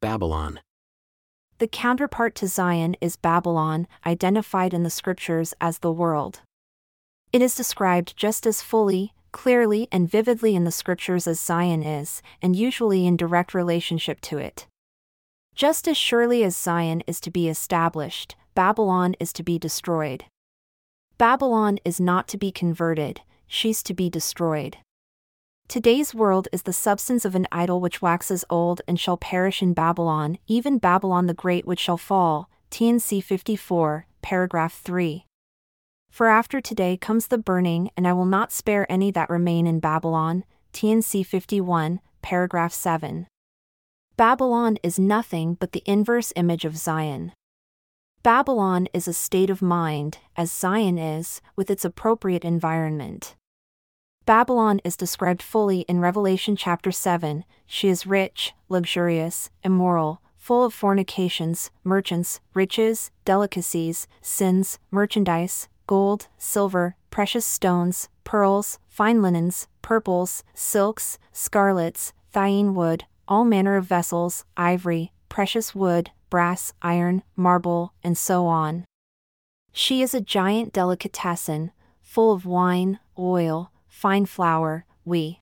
Babylon. The counterpart to Zion is Babylon, identified in the scriptures as the world. It is described just as fully, clearly, and vividly in the scriptures as Zion is, and usually in direct relationship to it. Just as surely as Zion is to be established, Babylon is to be destroyed. Babylon is not to be converted, she's to be destroyed. Today's world is the substance of an idol which waxes old and shall perish in Babylon, even Babylon the Great which shall fall. T&C 54, paragraph 3. For after today comes the burning, and I will not spare any that remain in Babylon. T&C 51, paragraph 7. Babylon is nothing but the inverse image of Zion. Babylon is a state of mind, as Zion is, with its appropriate environment. Babylon is described fully in Revelation chapter 7. She is rich, luxurious, immoral, full of fornications, merchants, riches, delicacies, sins, merchandise, gold, silver, precious stones, pearls, fine linens, purples, silks, scarlets, thyine wood, all manner of vessels, ivory, precious wood, brass, iron, marble, and so on. She is a giant delicatessen, full of wine, oil, fine flour, we.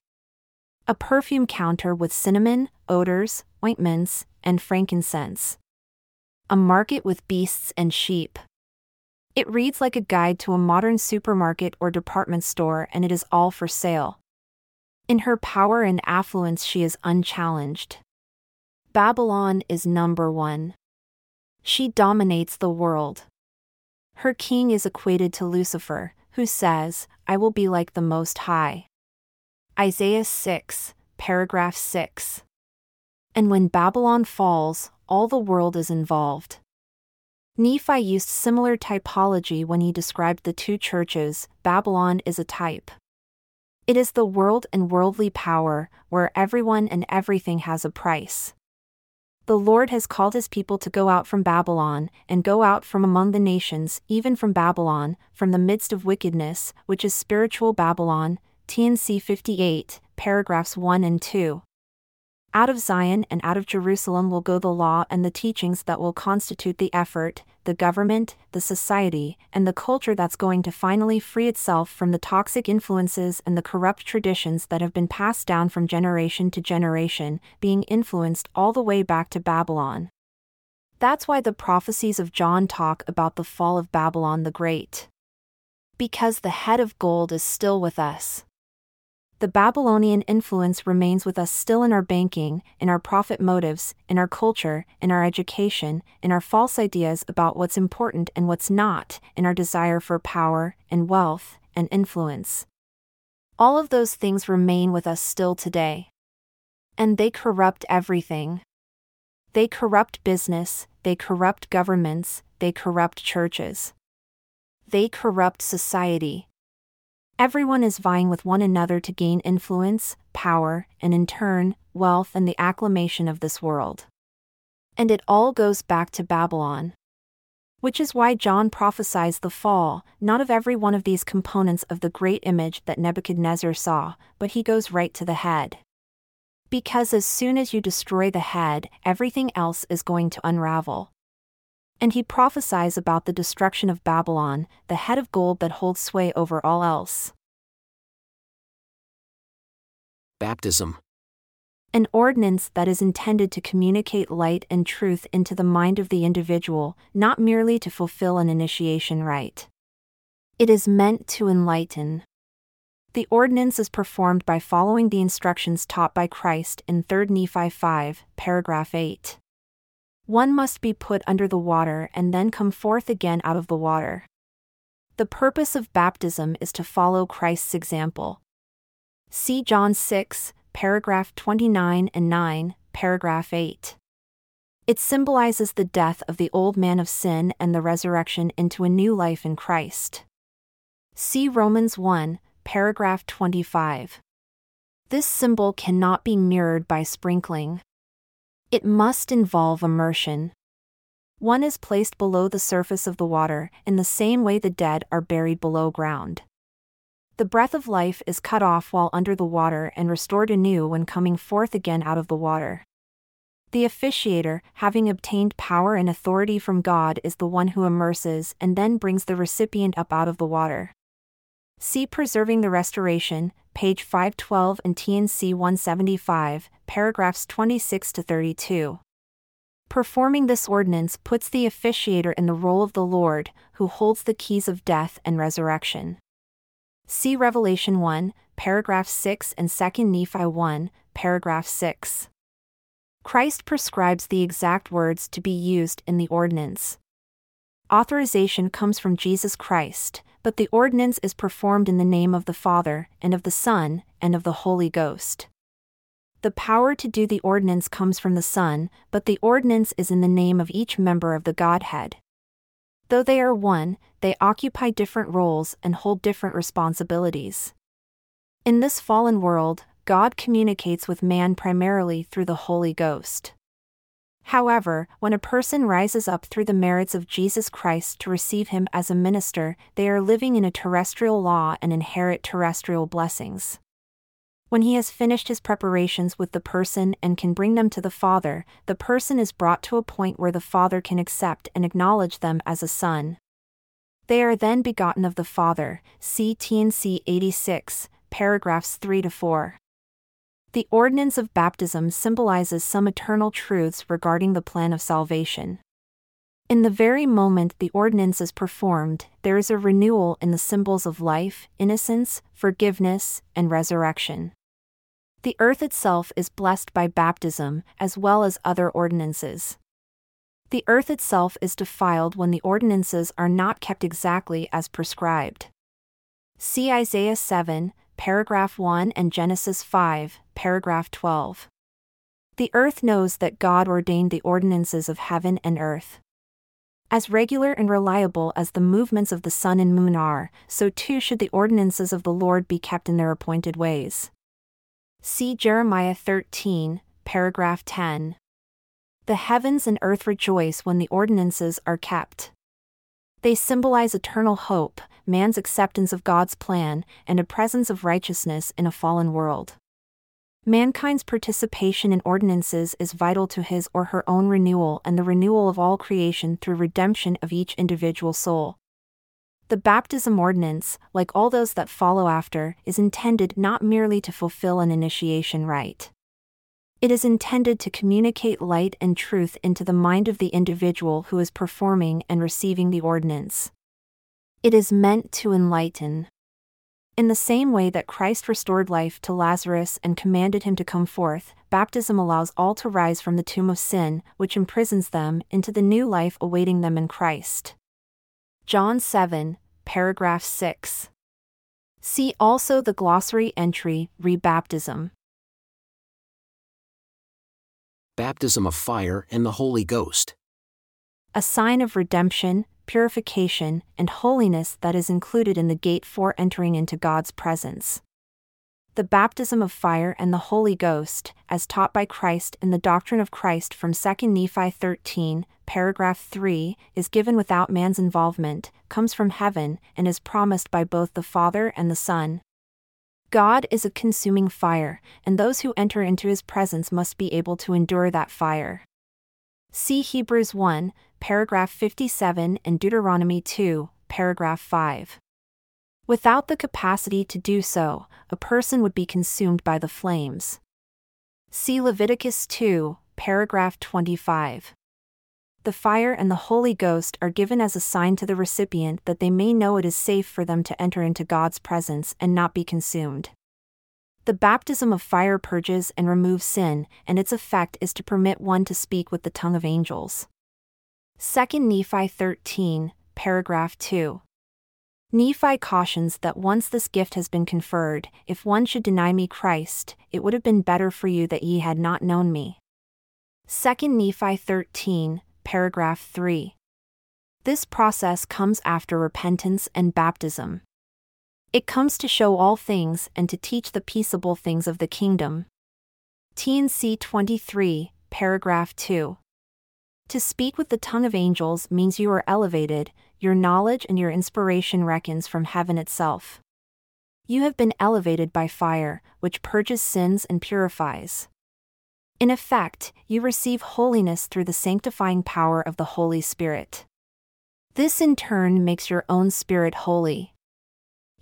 A perfume counter with cinnamon, odors, ointments, and frankincense. A market with beasts and sheep. It reads like a guide to a modern supermarket or department store, and it is all for sale. In her power and affluence, she is unchallenged. Babylon is number one. She dominates the world. Her king is equated to Lucifer, who says, I will be like the Most High. Isaiah 6, paragraph 6. And when Babylon falls, all the world is involved. Nephi used similar typology when he described the two churches. Babylon is a type. It is the world and worldly power, where everyone and everything has a price. The Lord has called his people to go out from Babylon, and go out from among the nations, even from Babylon, from the midst of wickedness, which is spiritual Babylon. T&C 58, paragraphs 1 and 2. Out of Zion and out of Jerusalem will go the law and the teachings that will constitute the effort, the government, the society, and the culture that's going to finally free itself from the toxic influences and the corrupt traditions that have been passed down from generation to generation, being influenced all the way back to Babylon. That's why the prophecies of John talk about the fall of Babylon the Great. Because the head of gold is still with us the Babylonian influence remains with us still in our banking, in our profit motives, in our culture, in our education, in our false ideas about what's important and what's not, in our desire for power, and wealth, and influence. All of those things remain with us still today. And they corrupt everything. They corrupt business, they corrupt governments, they corrupt churches. They corrupt society, Everyone is vying with one another to gain influence, power, and in turn, wealth and the acclamation of this world. And it all goes back to Babylon. Which is why John prophesies the fall, not of every one of these components of the great image that Nebuchadnezzar saw, but he goes right to the head. Because as soon as you destroy the head, everything else is going to unravel. And he prophesies about the destruction of Babylon, the head of gold that holds sway over all else. Baptism. An ordinance that is intended to communicate light and truth into the mind of the individual, not merely to fulfill an initiation rite. It is meant to enlighten. The ordinance is performed by following the instructions taught by Christ in 3 Nephi 5, paragraph 8. One must be put under the water and then come forth again out of the water. The purpose of baptism is to follow Christ's example. See John 6, paragraph 29 and 9, paragraph 8. It symbolizes the death of the old man of sin and the resurrection into a new life in Christ. See Romans 1, paragraph 25. This symbol cannot be mirrored by sprinkling. It must involve immersion. One is placed below the surface of the water, in the same way the dead are buried below ground. The breath of life is cut off while under the water and restored anew when coming forth again out of the water. The officiator, having obtained power and authority from God, is the one who immerses and then brings the recipient up out of the water. See Preserving the Restoration, page 512 and T&C 175, paragraphs 26 to 32. Performing this ordinance puts the officiator in the role of the Lord, who holds the keys of death and resurrection. See Revelation 1, paragraph 6 and 2 Nephi 1, paragraph 6. Christ prescribes the exact words to be used in the ordinance. Authorization comes from Jesus Christ, but the ordinance is performed in the name of the Father, and of the Son, and of the Holy Ghost. The power to do the ordinance comes from the Son, but the ordinance is in the name of each member of the Godhead. Though they are one, they occupy different roles and hold different responsibilities. In this fallen world, God communicates with man primarily through the Holy Ghost. However, when a person rises up through the merits of Jesus Christ to receive him as a minister, they are living in a terrestrial law and inherit terrestrial blessings. When he has finished his preparations with the person and can bring them to the Father, the person is brought to a point where the Father can accept and acknowledge them as a son. They are then begotten of the Father. See T&C 86, paragraphs 3 to 4. The ordinance of baptism symbolizes some eternal truths regarding the plan of salvation. In the very moment the ordinance is performed, there is a renewal in the symbols of life, innocence, forgiveness, and resurrection. The earth itself is blessed by baptism, as well as other ordinances. The earth itself is defiled when the ordinances are not kept exactly as prescribed. See Isaiah 7, paragraph 1 and Genesis 5, paragraph 12. The earth knows that God ordained the ordinances of heaven and earth. As regular and reliable as the movements of the sun and moon are, so too should the ordinances of the Lord be kept in their appointed ways. See Jeremiah 13, paragraph 10. The heavens and earth rejoice when the ordinances are kept. They symbolize eternal hope, man's acceptance of God's plan, and a presence of righteousness in a fallen world. Mankind's participation in ordinances is vital to his or her own renewal and the renewal of all creation through redemption of each individual soul. The baptism ordinance, like all those that follow after, is intended not merely to fulfill an initiation rite. It is intended to communicate light and truth into the mind of the individual who is performing and receiving the ordinance. It is meant to enlighten. In the same way that Christ restored life to Lazarus and commanded him to come forth, baptism allows all to rise from the tomb of sin, which imprisons them, into the new life awaiting them in Christ. John 7, paragraph 6. See also the glossary entry Rebaptism. Baptism of fire and the Holy Ghost. A sign of redemption, purification, and holiness that is included in the gate for entering into God's presence. The baptism of fire and the Holy Ghost, as taught by Christ in the doctrine of Christ from 2 Nephi 13, paragraph 3, is given without man's involvement, comes from heaven, and is promised by both the Father and the Son. God is a consuming fire, and those who enter into his presence must be able to endure that fire. See Hebrews 1, paragraph 57 and Deuteronomy 2, paragraph 5. Without the capacity to do so, a person would be consumed by the flames. See Leviticus 2, paragraph 25. The fire and the Holy Ghost are given as a sign to the recipient that they may know it is safe for them to enter into God's presence and not be consumed. The baptism of fire purges and removes sin, and its effect is to permit one to speak with the tongue of angels. 2 Nephi 13, paragraph 2. Nephi cautions that once this gift has been conferred, if one should deny me Christ, it would have been better for you that ye had not known me. 2 Nephi 13, paragraph 3. This process comes after repentance and baptism. It comes to show all things and to teach the peaceable things of the kingdom. T&C 23, paragraph 2. To speak with the tongue of angels means you are elevated, your knowledge and your inspiration reckons from heaven itself. You have been elevated by fire, which purges sins and purifies. In effect, you receive holiness through the sanctifying power of the Holy Spirit. This in turn makes your own spirit holy.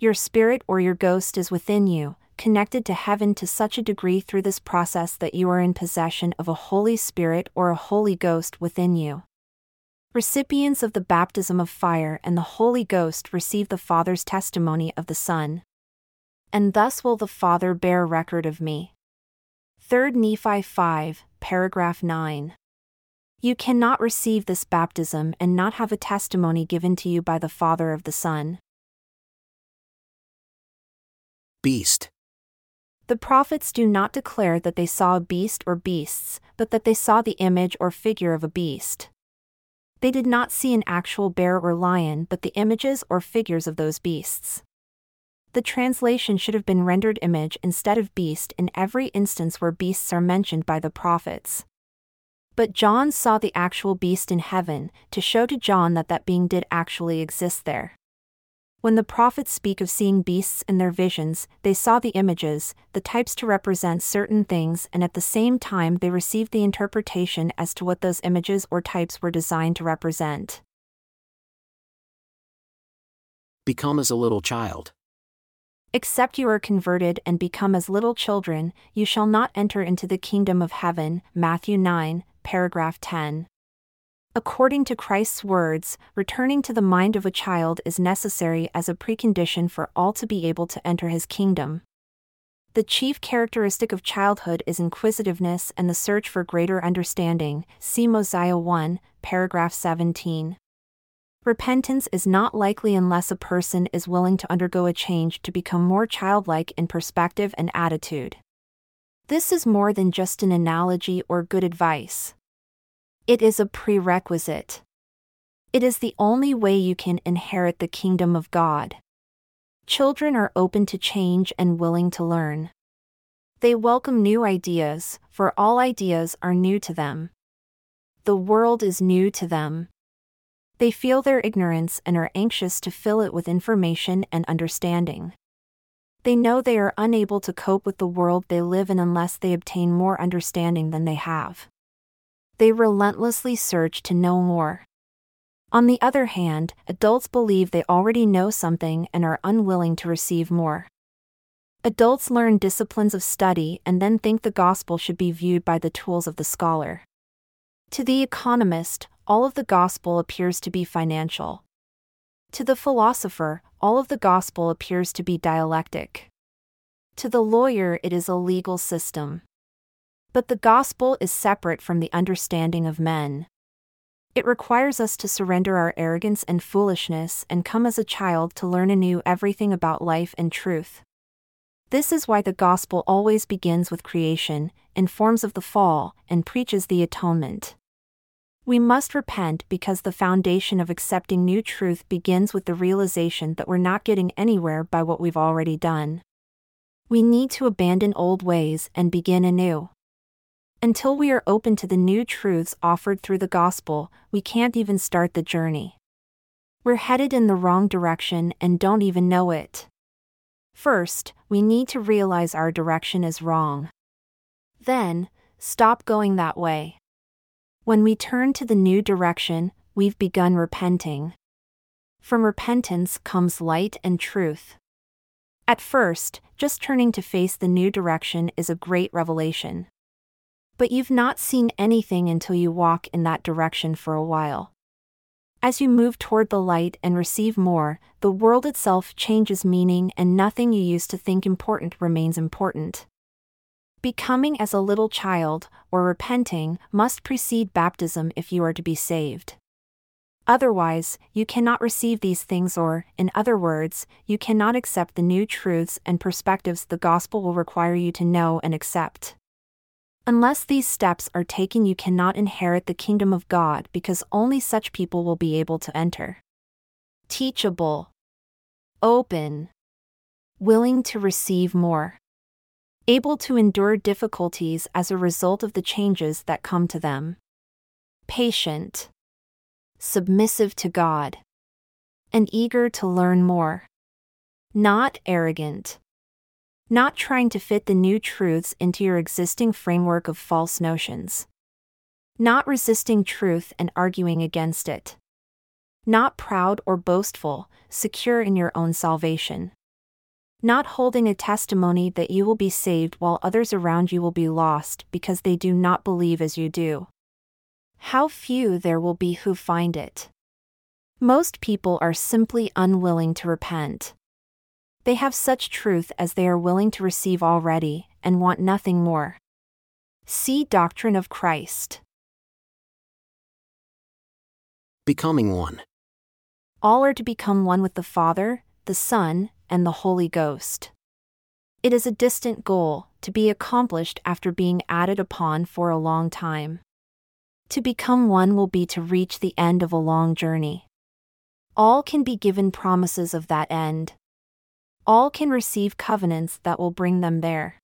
Your spirit or your ghost is within you, connected to heaven to such a degree through this process that you are in possession of a Holy Spirit or a Holy Ghost within you. Recipients of the baptism of fire and the Holy Ghost receive the Father's testimony of the Son. And thus will the Father bear record of me. 3 Nephi 5, paragraph 9. You cannot receive this baptism and not have a testimony given to you by the Father of the Son. Beast. The prophets do not declare that they saw a beast or beasts, but that they saw the image or figure of a beast. They did not see an actual bear or lion, but the images or figures of those beasts. The translation should have been rendered image instead of beast in every instance where beasts are mentioned by the prophets. But John saw the actual beast in heaven, to show to John that that being did actually exist there. When the prophets speak of seeing beasts in their visions, they saw the images, the types to represent certain things, and at the same time they received the interpretation as to what those images or types were designed to represent. Become as a little child. Except you are converted and become as little children, you shall not enter into the kingdom of heaven. Matthew 9, paragraph 10. According to Christ's words, returning to the mind of a child is necessary as a precondition for all to be able to enter his kingdom. The chief characteristic of childhood is inquisitiveness and the search for greater understanding. See Mosiah 1, paragraph 17. Repentance is not likely unless a person is willing to undergo a change to become more childlike in perspective and attitude. This is more than just an analogy or good advice. It is a prerequisite. It is the only way you can inherit the kingdom of God. Children are open to change and willing to learn. They welcome new ideas, for all ideas are new to them. The world is new to them. They feel their ignorance and are anxious to fill it with information and understanding. They know they are unable to cope with the world they live in unless they obtain more understanding than they have. They relentlessly search to know more. On the other hand, adults believe they already know something and are unwilling to receive more. Adults learn disciplines of study and then think the gospel should be viewed by the tools of the scholar. To the economist, all of the gospel appears to be financial. To the philosopher, all of the gospel appears to be dialectic. To the lawyer, it is a legal system. But the gospel is separate from the understanding of men. It requires us to surrender our arrogance and foolishness and come as a child to learn anew everything about life and truth. This is why the gospel always begins with creation, informs of the fall, and preaches the atonement. We must repent because the foundation of accepting new truth begins with the realization that we're not getting anywhere by what we've already done. We need to abandon old ways and begin anew. Until we are open to the new truths offered through the gospel, we can't even start the journey. We're headed in the wrong direction and don't even know it. First, we need to realize our direction is wrong. Then, stop going that way. When we turn to the new direction, we've begun repenting. From repentance comes light and truth. At first, just turning to face the new direction is a great revelation. But you've not seen anything until you walk in that direction for a while. As you move toward the light and receive more, the world itself changes meaning and nothing you used to think important remains important. Becoming as a little child, or repenting, must precede baptism if you are to be saved. Otherwise, you cannot receive these things, or, in other words, you cannot accept the new truths and perspectives the gospel will require you to know and accept. Unless these steps are taken, you cannot inherit the kingdom of God because only such people will be able to enter. Teachable, open, willing to receive more able to endure difficulties as a result of the changes that come to them. Patient, submissive to God, and eager to learn more. Not arrogant, Not trying to fit the new truths into your existing framework of false notions. Not resisting truth and arguing against it. Not proud or boastful, secure in your own salvation. Not holding a testimony that you will be saved while others around you will be lost because they do not believe as you do. How few there will be who find it. Most people are simply unwilling to repent. They have such truth as they are willing to receive already and want nothing more. See Doctrine of Christ. Becoming one. All are to become one with the Father, the Son, and the Holy Ghost. It is a distant goal, to be accomplished after being added upon for a long time. To become one will be to reach the end of a long journey. All can be given promises of that end. All can receive covenants that will bring them there.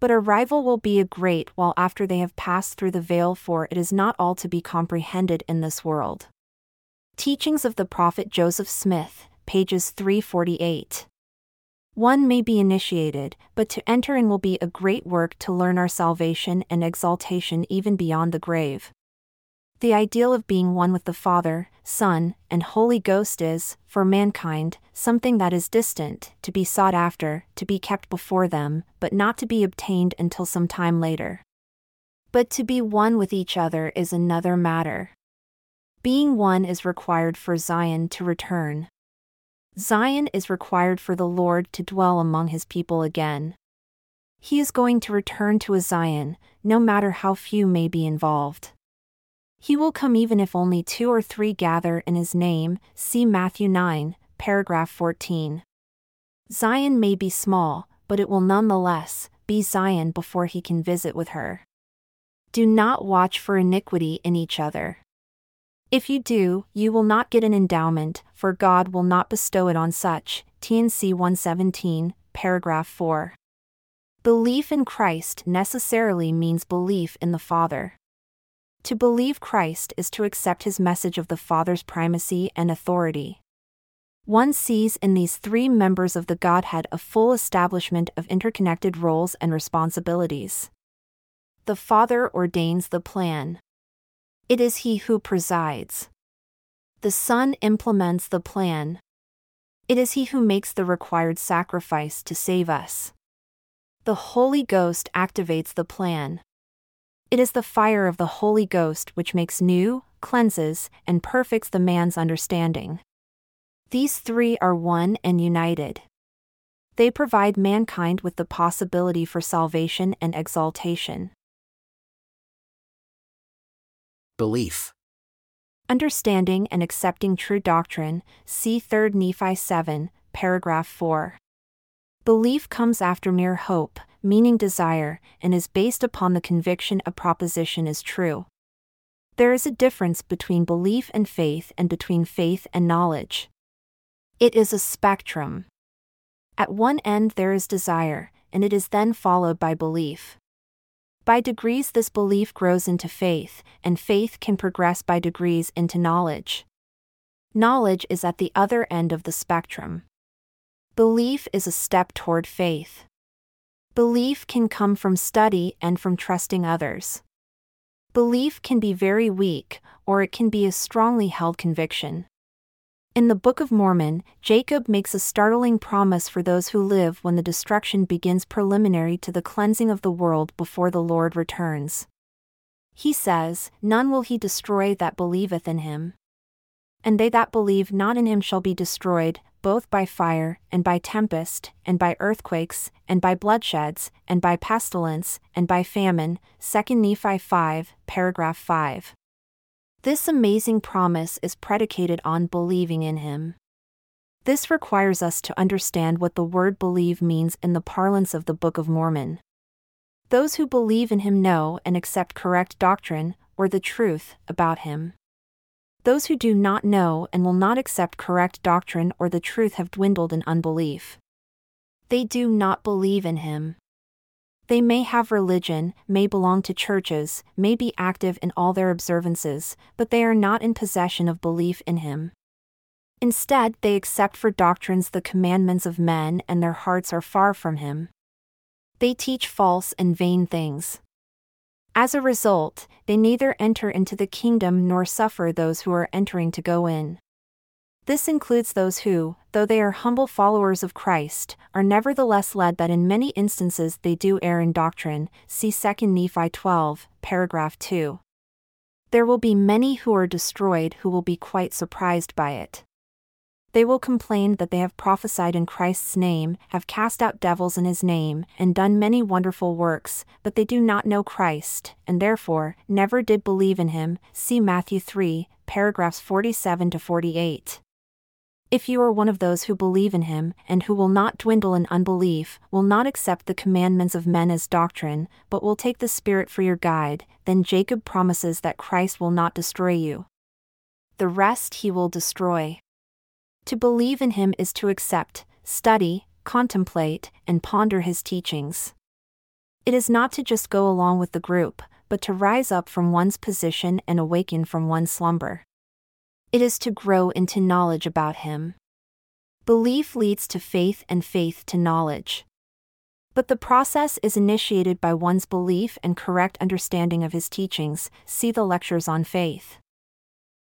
But arrival will be a great while after they have passed through the veil, for it is not all to be comprehended in this world. Teachings of the Prophet Joseph Smith, pages 348. One may be initiated, but to enter in will be a great work to learn our salvation and exaltation even beyond the grave. The ideal of being one with the Father, Son, and Holy Ghost is, for mankind, something that is distant, to be sought after, to be kept before them, but not to be obtained until some time later. But to be one with each other is another matter. Being one is required for Zion to return. Zion is required for the Lord to dwell among his people again. He is going to return to a Zion, no matter how few may be involved. He will come even if only two or three gather in his name, see Matthew 9, paragraph 14. Zion may be small, but it will nonetheless be Zion before he can visit with her. Do not watch for iniquity in each other. If you do, you will not get an endowment, for God will not bestow it on such. T&C 117, paragraph 4. Belief in Christ necessarily means belief in the Father. To believe Christ is to accept his message of the Father's primacy and authority. One sees in these three members of the Godhead a full establishment of interconnected roles and responsibilities. The Father ordains the plan. It is He who presides. The Son implements the plan. It is He who makes the required sacrifice to save us. The Holy Ghost activates the plan. It is the fire of the Holy Ghost which makes new, cleanses, and perfects the man's understanding. These three are one and united. They provide mankind with the possibility for salvation and exaltation. Belief. Understanding and accepting true doctrine, see 3 Nephi 7, paragraph 4. Belief comes after mere hope, meaning desire, and is based upon the conviction a proposition is true. There is a difference between belief and faith and between faith and knowledge. It is a spectrum. At one end there is desire, and it is then followed by belief. By degrees, this belief grows into faith, and faith can progress by degrees into knowledge. Knowledge is at the other end of the spectrum. Belief is a step toward faith. Belief can come from study and from trusting others. Belief can be very weak, or it can be a strongly held conviction. In the Book of Mormon, Jacob makes a startling promise for those who live when the destruction begins preliminary to the cleansing of the world before the Lord returns. He says, None will he destroy that believeth in him. And they that believe not in him shall be destroyed, both by fire, and by tempest, and by earthquakes, and by bloodsheds, and by pestilence, and by famine. 2 Nephi 5, paragraph 5. This amazing promise is predicated on believing in Him. This requires us to understand what the word believe means in the parlance of the Book of Mormon. Those who believe in Him know and accept correct doctrine, or the truth, about Him. Those who do not know and will not accept correct doctrine or the truth have dwindled in unbelief. They do not believe in Him. They may have religion, may belong to churches, may be active in all their observances, but they are not in possession of belief in Him. Instead, they accept for doctrines the commandments of men and their hearts are far from Him. They teach false and vain things. As a result, they neither enter into the kingdom nor suffer those who are entering to go in. This includes those who, though they are humble followers of Christ, are nevertheless led that in many instances they do err in doctrine. See 2 Nephi 12, paragraph 2. There will be many who are destroyed who will be quite surprised by it. They will complain that they have prophesied in Christ's name, have cast out devils in his name, and done many wonderful works, but they do not know Christ, and therefore never did believe in him. See Matthew 3, paragraphs 47 to 48. If you are one of those who believe in him, and who will not dwindle in unbelief, will not accept the commandments of men as doctrine, but will take the Spirit for your guide, then Jacob promises that Christ will not destroy you. The rest he will destroy. To believe in him is to accept, study, contemplate, and ponder his teachings. It is not to just go along with the group, but to rise up from one's position and awaken from one's slumber. It is to grow into knowledge about Him. Belief leads to faith and faith to knowledge. But the process is initiated by one's belief and correct understanding of His teachings, see the lectures on faith.